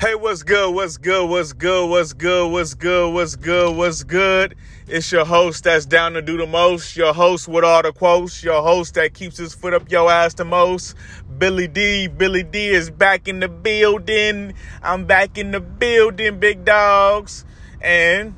Hey, what's good? What's good? What's good? What's good? What's good? What's good? What's good? It's your host that's down to do the most. Your host with all the quotes. Your host that keeps his foot up your ass the most. Billy D. Billy D is back in the building. I'm back in the building, big dogs. And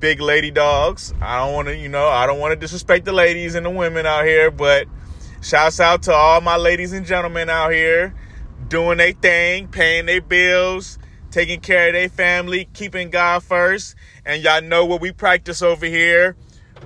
big lady dogs. I don't want to, you know, I don't want to disrespect the ladies and the women out here, but shouts out to all my ladies and gentlemen out here doing their thing, paying their bills, taking care of their family, keeping God first. And y'all know what we practice over here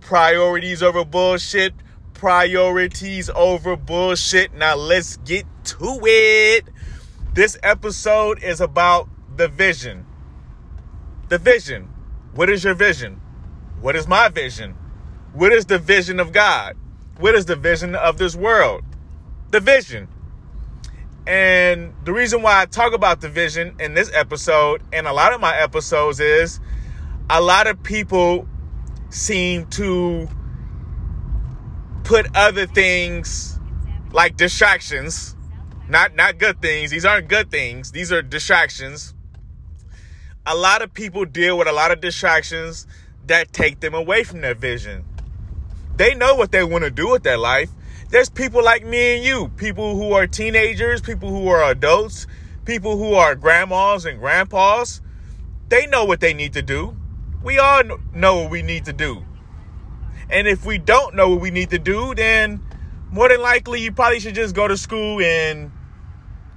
priorities over bullshit, priorities over bullshit. Now let's get to it. This episode is about the vision. The vision. What is your vision? What is my vision? What is the vision of God? What is the vision of this world? The vision. And the reason why I talk about the vision in this episode and a lot of my episodes is a lot of people seem to put other things like distractions, not not good things. These aren't good things. These are distractions. A lot of people deal with a lot of distractions that take them away from their vision. They know what they want to do with their life there's people like me and you, people who are teenagers, people who are adults, people who are grandmas and grandpas. They know what they need to do. We all know what we need to do. And if we don't know what we need to do, then more than likely you probably should just go to school and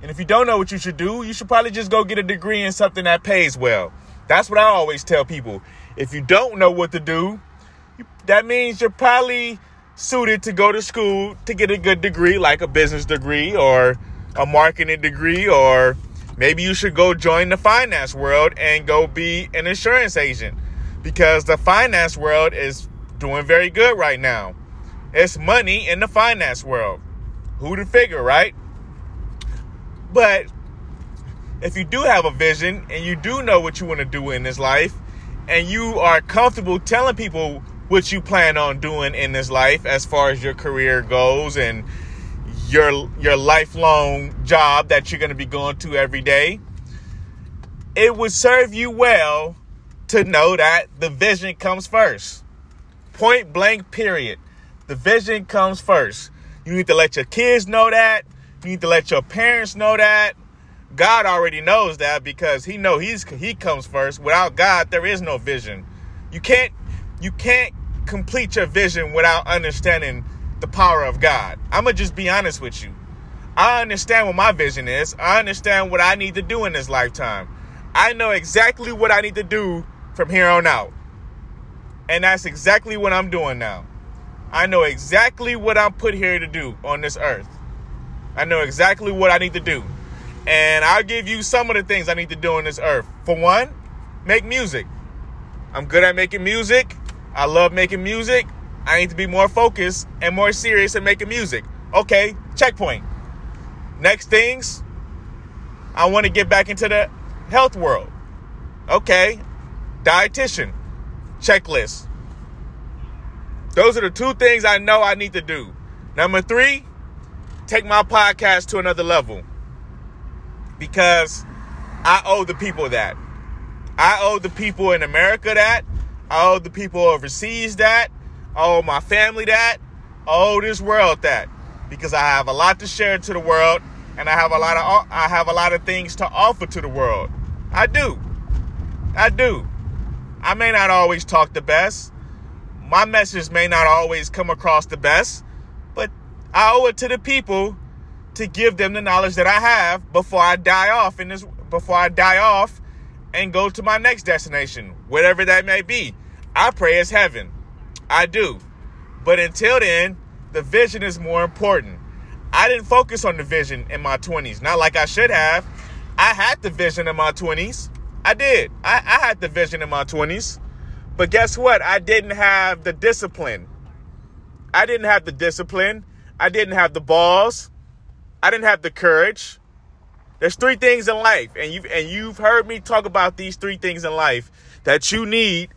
and if you don't know what you should do, you should probably just go get a degree in something that pays well. That's what I always tell people. If you don't know what to do, that means you're probably suited to go to school to get a good degree, like a business degree or a marketing degree, or maybe you should go join the finance world and go be an insurance agent because the finance world is doing very good right now. It's money in the finance world. Who to figure, right? But if you do have a vision and you do know what you want to do in this life and you are comfortable telling people what you plan on doing in this life as far as your career goes and your your lifelong job that you're going to be going to every day it would serve you well to know that the vision comes first. Point blank period. The vision comes first. You need to let your kids know that. You need to let your parents know that. God already knows that because he know he's he comes first. Without god there is no vision. You can't you can't complete your vision without understanding the power of God. I'm going to just be honest with you. I understand what my vision is. I understand what I need to do in this lifetime. I know exactly what I need to do from here on out. And that's exactly what I'm doing now. I know exactly what I'm put here to do on this earth. I know exactly what I need to do. And I'll give you some of the things I need to do on this earth. For one, make music. I'm good at making music. I love making music. I need to be more focused and more serious in making music. Okay, checkpoint. Next things, I want to get back into the health world. Okay, dietitian, checklist. Those are the two things I know I need to do. Number three, take my podcast to another level because I owe the people that. I owe the people in America that. Owe the people overseas that. Owe my family that. Owe this world that. Because I have a lot to share to the world and I have a lot of I have a lot of things to offer to the world. I do. I do. I may not always talk the best. My message may not always come across the best, but I owe it to the people to give them the knowledge that I have before I die off in this before I die off and go to my next destination, whatever that may be. I pray it's heaven. I do. But until then, the vision is more important. I didn't focus on the vision in my 20s, not like I should have. I had the vision in my 20s. I did. I, I had the vision in my 20s. But guess what? I didn't have the discipline. I didn't have the discipline. I didn't have the balls. I didn't have the courage. There's three things in life, and you've and you've heard me talk about these three things in life that you need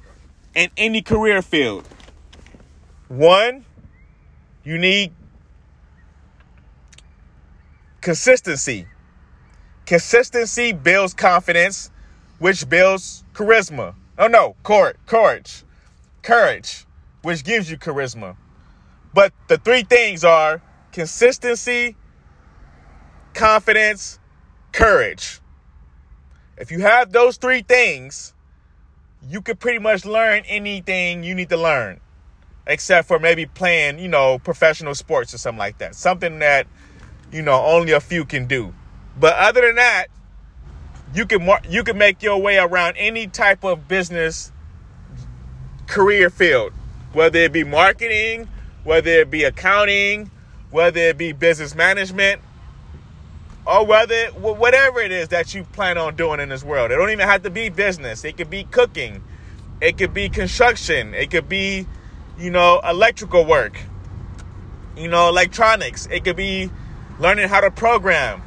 in any career field. One, you need consistency. Consistency builds confidence, which builds charisma. Oh no, court, courage. Courage, which gives you charisma. But the three things are consistency, confidence, courage. If you have those three things, you could pretty much learn anything you need to learn, except for maybe playing, you know, professional sports or something like that. Something that, you know, only a few can do. But other than that, you can you can make your way around any type of business career field, whether it be marketing, whether it be accounting, whether it be business management, or whether whatever it is that you plan on doing in this world. It don't even have to be business. It could be cooking. It could be construction. It could be, you know, electrical work. You know, electronics. It could be learning how to program.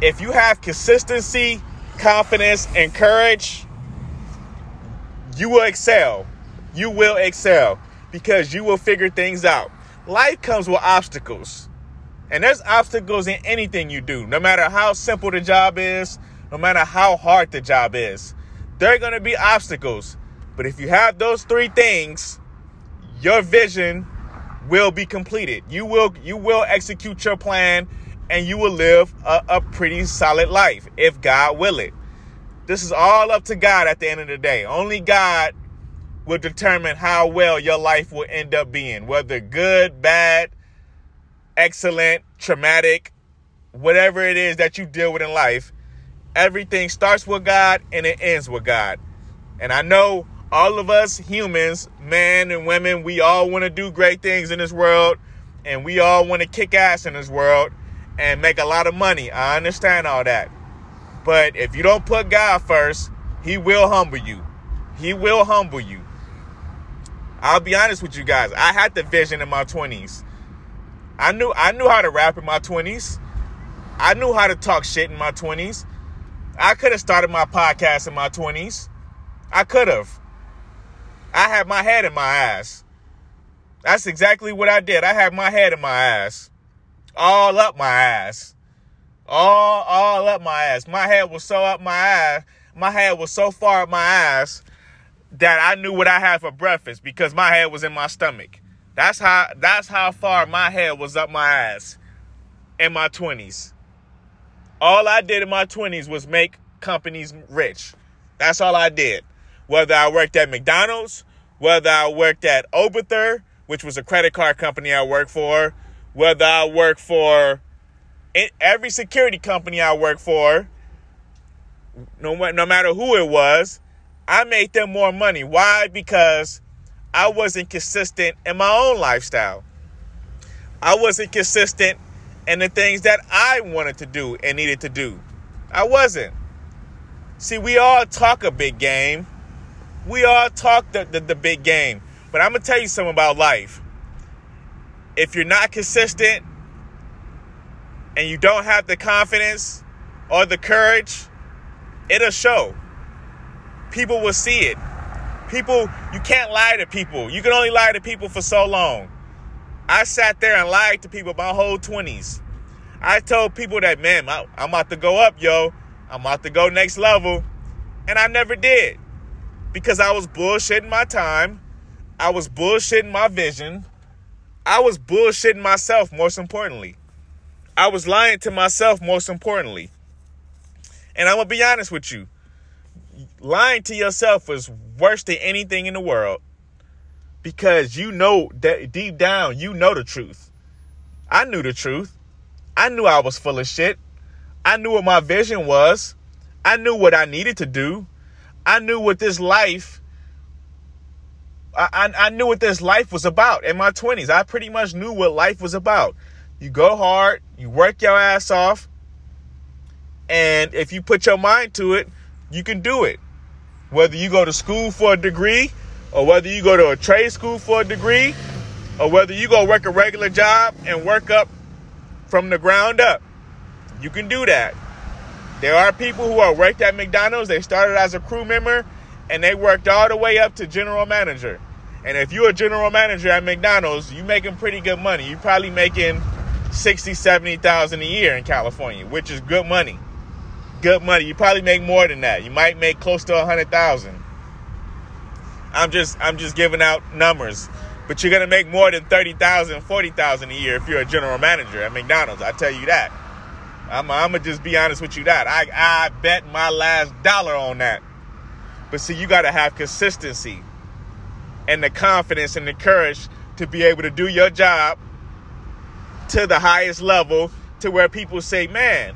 If you have consistency, confidence, and courage, you will excel. You will excel because you will figure things out. Life comes with obstacles. And there's obstacles in anything you do, no matter how simple the job is, no matter how hard the job is. There are going to be obstacles. But if you have those three things, your vision will be completed. You will you will execute your plan and you will live a, a pretty solid life if God will it. This is all up to God at the end of the day. Only God will determine how well your life will end up being, whether good, bad, excellent, traumatic, whatever it is that you deal with in life, everything starts with God and it ends with God. And I know all of us humans, men and women, we all want to do great things in this world and we all want to kick ass in this world and make a lot of money. I understand all that. But if you don't put God first, He will humble you. He will humble you. I'll be honest with you guys. I had the vision in my 20s. I knew I knew how to rap in my 20s. I knew how to talk shit in my 20s. I could have started my podcast in my 20s. I could have. I had my head in my ass. That's exactly what I did. I had my head in my ass. All up my ass. All all up my ass. My head was so up my ass. My head was so far up my ass that I knew what I had for breakfast because my head was in my stomach. That's how that's how far my head was up my ass in my 20s. All I did in my 20s was make companies rich. That's all I did. Whether I worked at McDonald's, whether I worked at Oberthur, which was a credit card company I worked for, whether I worked for every security company I worked for, no, no matter who it was, I made them more money. Why? Because I wasn't consistent in my own lifestyle. I wasn't consistent in the things that I wanted to do and needed to do. I wasn't. See, we all talk a big game. We all talk the, the, the big game. But I'm going to tell you something about life. If you're not consistent and you don't have the confidence or the courage, it'll show. People will see it people, you can't lie to people. You can only lie to people for so long. I sat there and lied to people my whole 20s. I told people that, man, I, am about to go up, yo. I'm about to go next level. And I never did because I was bullshitting my time. I was bullshitting my vision. I was bullshitting myself, most importantly. I was lying to myself, most importantly. And I'm going to be honest with you lying to yourself is worse than anything in the world because you know that deep down you know the truth. I knew the truth. I knew I was full of shit. I knew what my vision was. I knew what I needed to do. I knew what this life I, I, I knew what this life was about in my 20s. I pretty much knew what life was about. You go hard, you work your ass off, and if you put your mind to it, you can do it. Whether you go to school for a degree, or whether you go to a trade school for a degree, or whether you go work a regular job and work up from the ground up, you can do that. There are people who are worked at McDonald's. They started as a crew member and they worked all the way up to general manager. And if you're a general manager at McDonald's, you're making pretty good money. You're probably making 60, 70,000 a year in California, which is good money. Good money. You probably make more than that. You might make close to a hundred thousand. I'm just I'm just giving out numbers. But you're gonna make more than 30,000, 40,000 a year if you're a general manager at McDonald's. I tell you that. I'm, I'm gonna just be honest with you that. I, I bet my last dollar on that. But see, you gotta have consistency and the confidence and the courage to be able to do your job to the highest level to where people say, man,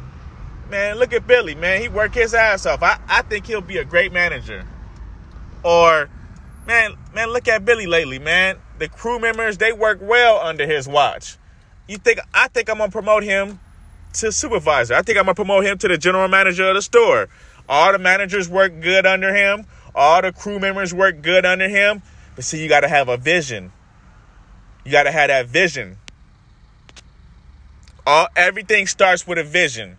man, look at Billy, man, he worked his ass off. I, I think he'll be a great manager. Or, man, man, look at Billy lately, man. The crew members, they work well under his watch. You think I think I'm gonna promote him to supervisor. I think I'm gonna promote him to the general manager of the store. All the managers work good under him. All the crew members work good under him. But see, you gotta have a vision. You gotta have that vision. All everything starts with a vision.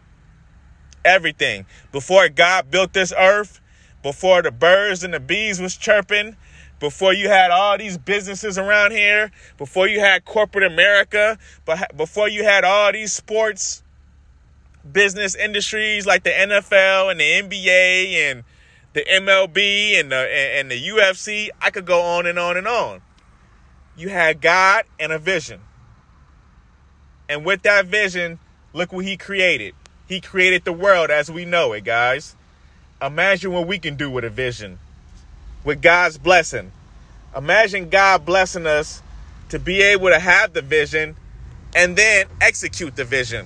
Everything. Before God built this earth, before the birds and the bees was chirping, before you had all these businesses around here, before you had corporate America, but before you had all these sports business industries like the NFL and the NBA and the MLB and the and the UFC, I could go on and on and on. You had God and a vision. And with that vision, look what he created. He created the world as we know it, guys. Imagine what we can do with a vision. With God's blessing. Imagine God blessing us to be able to have the vision and then execute the vision.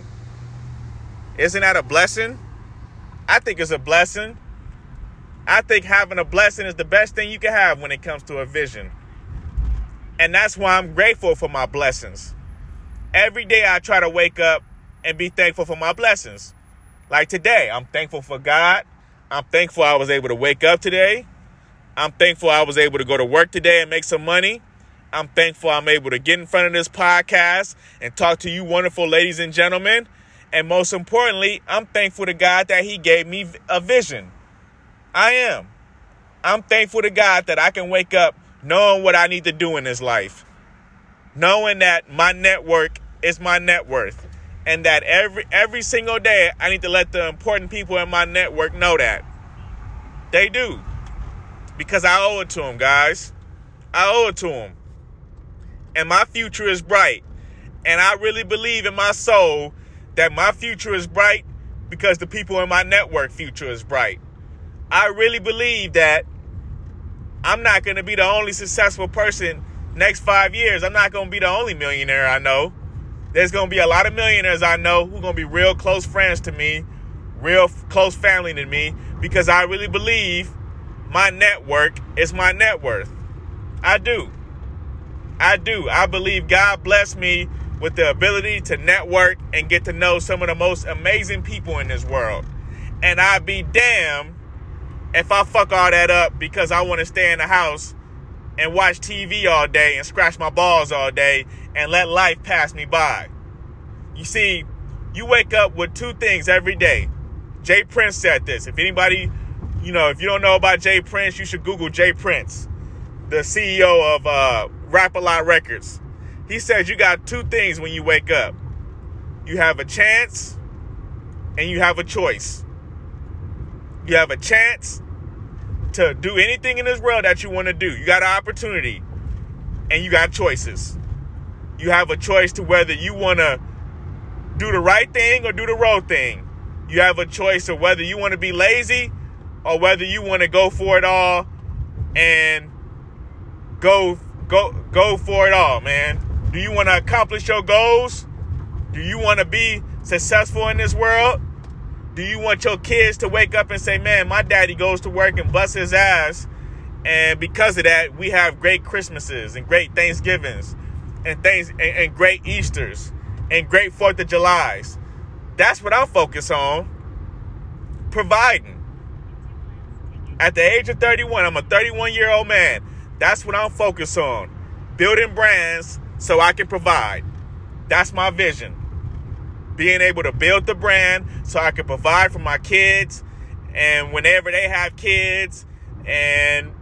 Isn't that a blessing? I think it's a blessing. I think having a blessing is the best thing you can have when it comes to a vision. And that's why I'm grateful for my blessings. Every day I try to wake up and be thankful for my blessings. Like today, I'm thankful for God. I'm thankful I was able to wake up today. I'm thankful I was able to go to work today and make some money. I'm thankful I'm able to get in front of this podcast and talk to you wonderful ladies and gentlemen. And most importantly, I'm thankful to God that He gave me a vision. I am. I'm thankful to God that I can wake up knowing what I need to do in this life, knowing that my network is my net worth, and that every every single day I need to let the important people in my network know that. They do. Because I owe it to them, guys. I owe it to them. And my future is bright. And I really believe in my soul that my future is bright because the people in my network future is bright. I really believe that I'm not going to be the only successful person next 5 years. I'm not going to be the only millionaire I know. There's to be a lot of millionaires I know who to be real close friends to me, real close family to me because I really believe my network is my net worth. I do. I do. I believe God blessed me with the ability to network and get to know some of the most amazing people in this world. And I'd be damned if I fuck all that up because I want to stay in the house and watch TV all day and scratch my balls all day and let life pass me by. You see, you wake up with two things every day. J. Prince said this. If anybody, you know, if you don't know about J. Prince, you should Google J. Prince, the CEO of uh, Rap a Lot Records. He says you got two things when you wake up you have a chance and you have a choice. You have a chance to do anything in this world that you want to do. You got an opportunity and you got choices. You have a choice to whether you want to do the right thing or do the wrong thing. You have a choice of whether you want to be lazy or whether you want to go for it all and go go go for it all, man. Do you want to accomplish your goals? Do you want to be successful in this world? Do you want your kids to wake up and say, man, my daddy goes to work and busts his ass. And because of that, we have great Christmases and great Thanksgivings and things and, and great Easters and great Fourth of July's. That's what I'm focused on. Providing. At the age of 31, I'm a 31 year old man. That's what I'm focused on. Building brands so I can provide. That's my vision being able to build the brand so I can provide for my kids and whenever they have kids and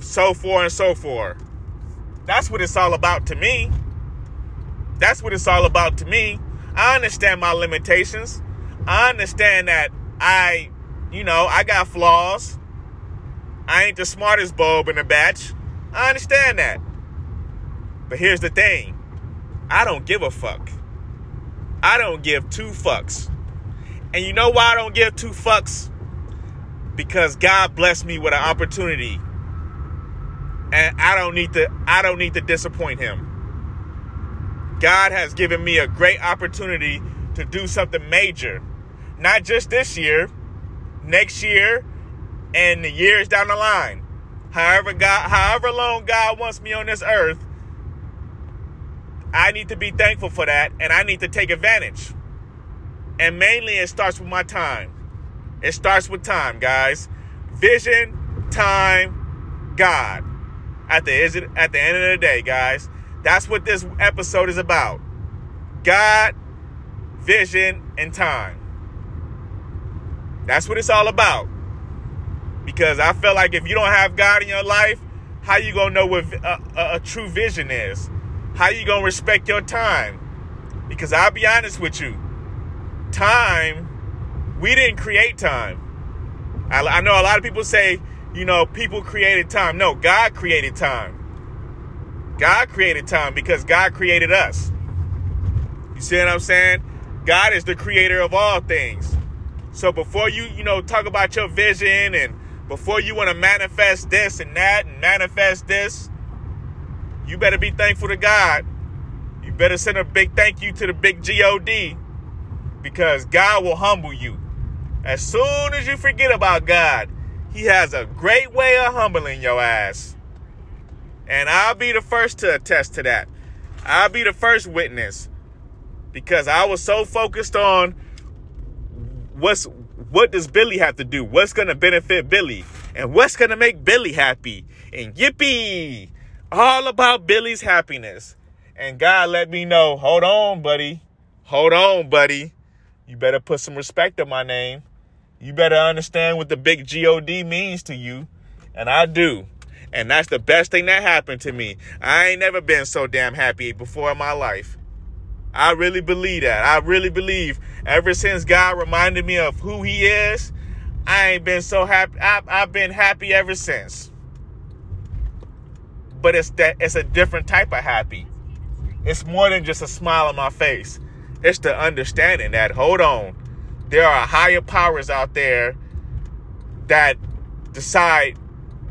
so forth and so forth. That's what it's all about to me. That's what it's all about to me. I understand my limitations. I understand that I You know, I got flaws. I ain't the smartest bulb in the batch. I understand that. But here's the thing I don't give a fuck. I don't give two fucks. And you know why I don't give two fucks? Because God blessed me with an opportunity. And I don't need to I don't need to disappoint him. God has given me a great opportunity to do something major. Not just this year, next year, and the years down the line. However God however long God wants me on this earth, I need to be thankful for that and I need to take advantage. And mainly it starts with my time. It starts with time, guys. Vision, time, God. At the at the end of the day, guys, that's what this episode is about. God, vision, and time. That's what it's all about. Because I feel like if you don't have God in your life, how you gonna know what a, a, a true vision is? How you gonna respect your time? Because I'll be honest with you, time, we didn't create time. I, I know a lot of people say, you know, people created time. No, God created time. God created time because God created us. You see what I'm saying? God is the creator of all things. So before you, you know, talk about your vision and before you want to manifest this and that and manifest this, you better be thankful to God. You better send a big thank you to the big God because God will humble you. As soon as you forget about God, He has a great way of humbling your ass. And I'll be the first to attest to that. I'll be the first witness because I was so focused on what's what does Billy have to do? What's going to benefit Billy? And what's going to make Billy happy? And yippee! all about Billy's happiness. And God let me know, hold on, buddy. Hold on, buddy. You better put some respect on my name. You better understand what the big God means to you. And I do. And that's the best thing that happened to me. I ain't never been so damn happy before in my life. I really believe that. I really believe ever since God reminded me of who He is, I ain't been so happy. I've, I've been happy ever since but it's that it's a different type of happy. It's more than just a smile on my face. It's the understanding that hold on, there are higher powers out there that decide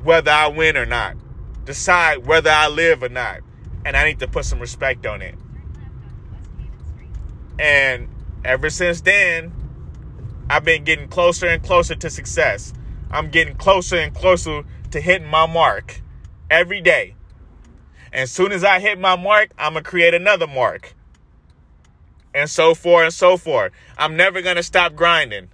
whether I win or not, decide whether I live or not, and I need to put some respect on it. And ever since then, I've been getting closer and closer to success. I'm getting closer and closer to hitting my mark every day. And as soon as I hit my mark, I'm going to create another mark. And so forth and so forth. I'm never going to stop grinding.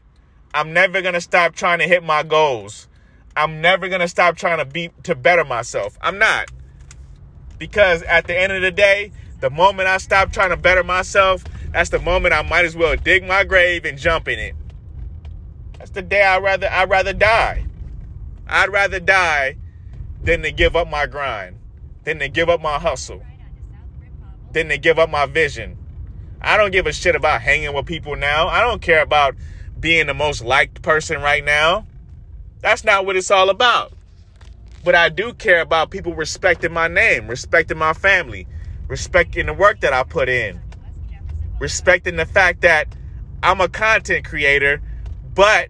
I'm never going to stop trying to hit my goals. I'm never going to stop trying to be to better myself. I'm not. Because at the end of the day, the moment I stop trying to better myself, that's the moment I might as well dig my grave and jump in it. That's the day I'd rather I'd rather die. I'd rather die than to give up my grind. than to give up my hustle. than to give up my vision. I don't give a shit about hanging with people now. I don't care about being the most liked person right now. That's not what it's all about. But I do care about people respecting my name, respecting my family, respecting the work that I put in, respecting the fact that I'm a content creator, but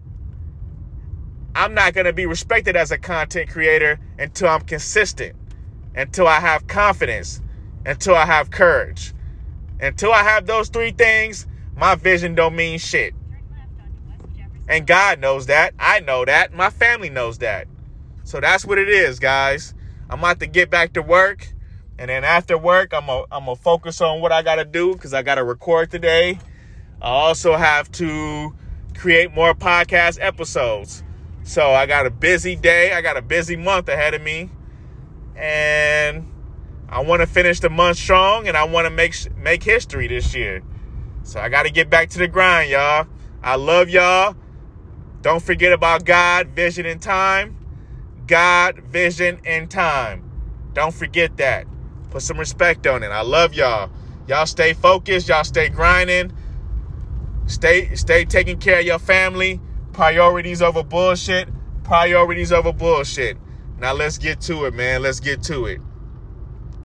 I'm not going to be respected as a content creator until I'm consistent until I have confidence, until I have courage. Until I have those three things, my vision don't mean shit. And God knows that. I know that. My family knows that. So that's what it is, guys. I'm about to get back to work. And then after work, I'm going I'm to focus on what I got to do because I got to record today. I also have to create more podcast episodes. So I got a busy day. I got a busy month ahead of me and I want to finish the month strong and I want to make make history this year. So I got to get back to the grind, y'all. I love y'all. Don't forget about God, vision, and time. God, vision, and time. Don't forget that. Put some respect on it. I love y'all. Y'all stay focused. Y'all stay grinding. Stay stay taking care of your family. Priorities over bullshit. Priorities over bullshit. Now let's get to it, man. Let's get to it.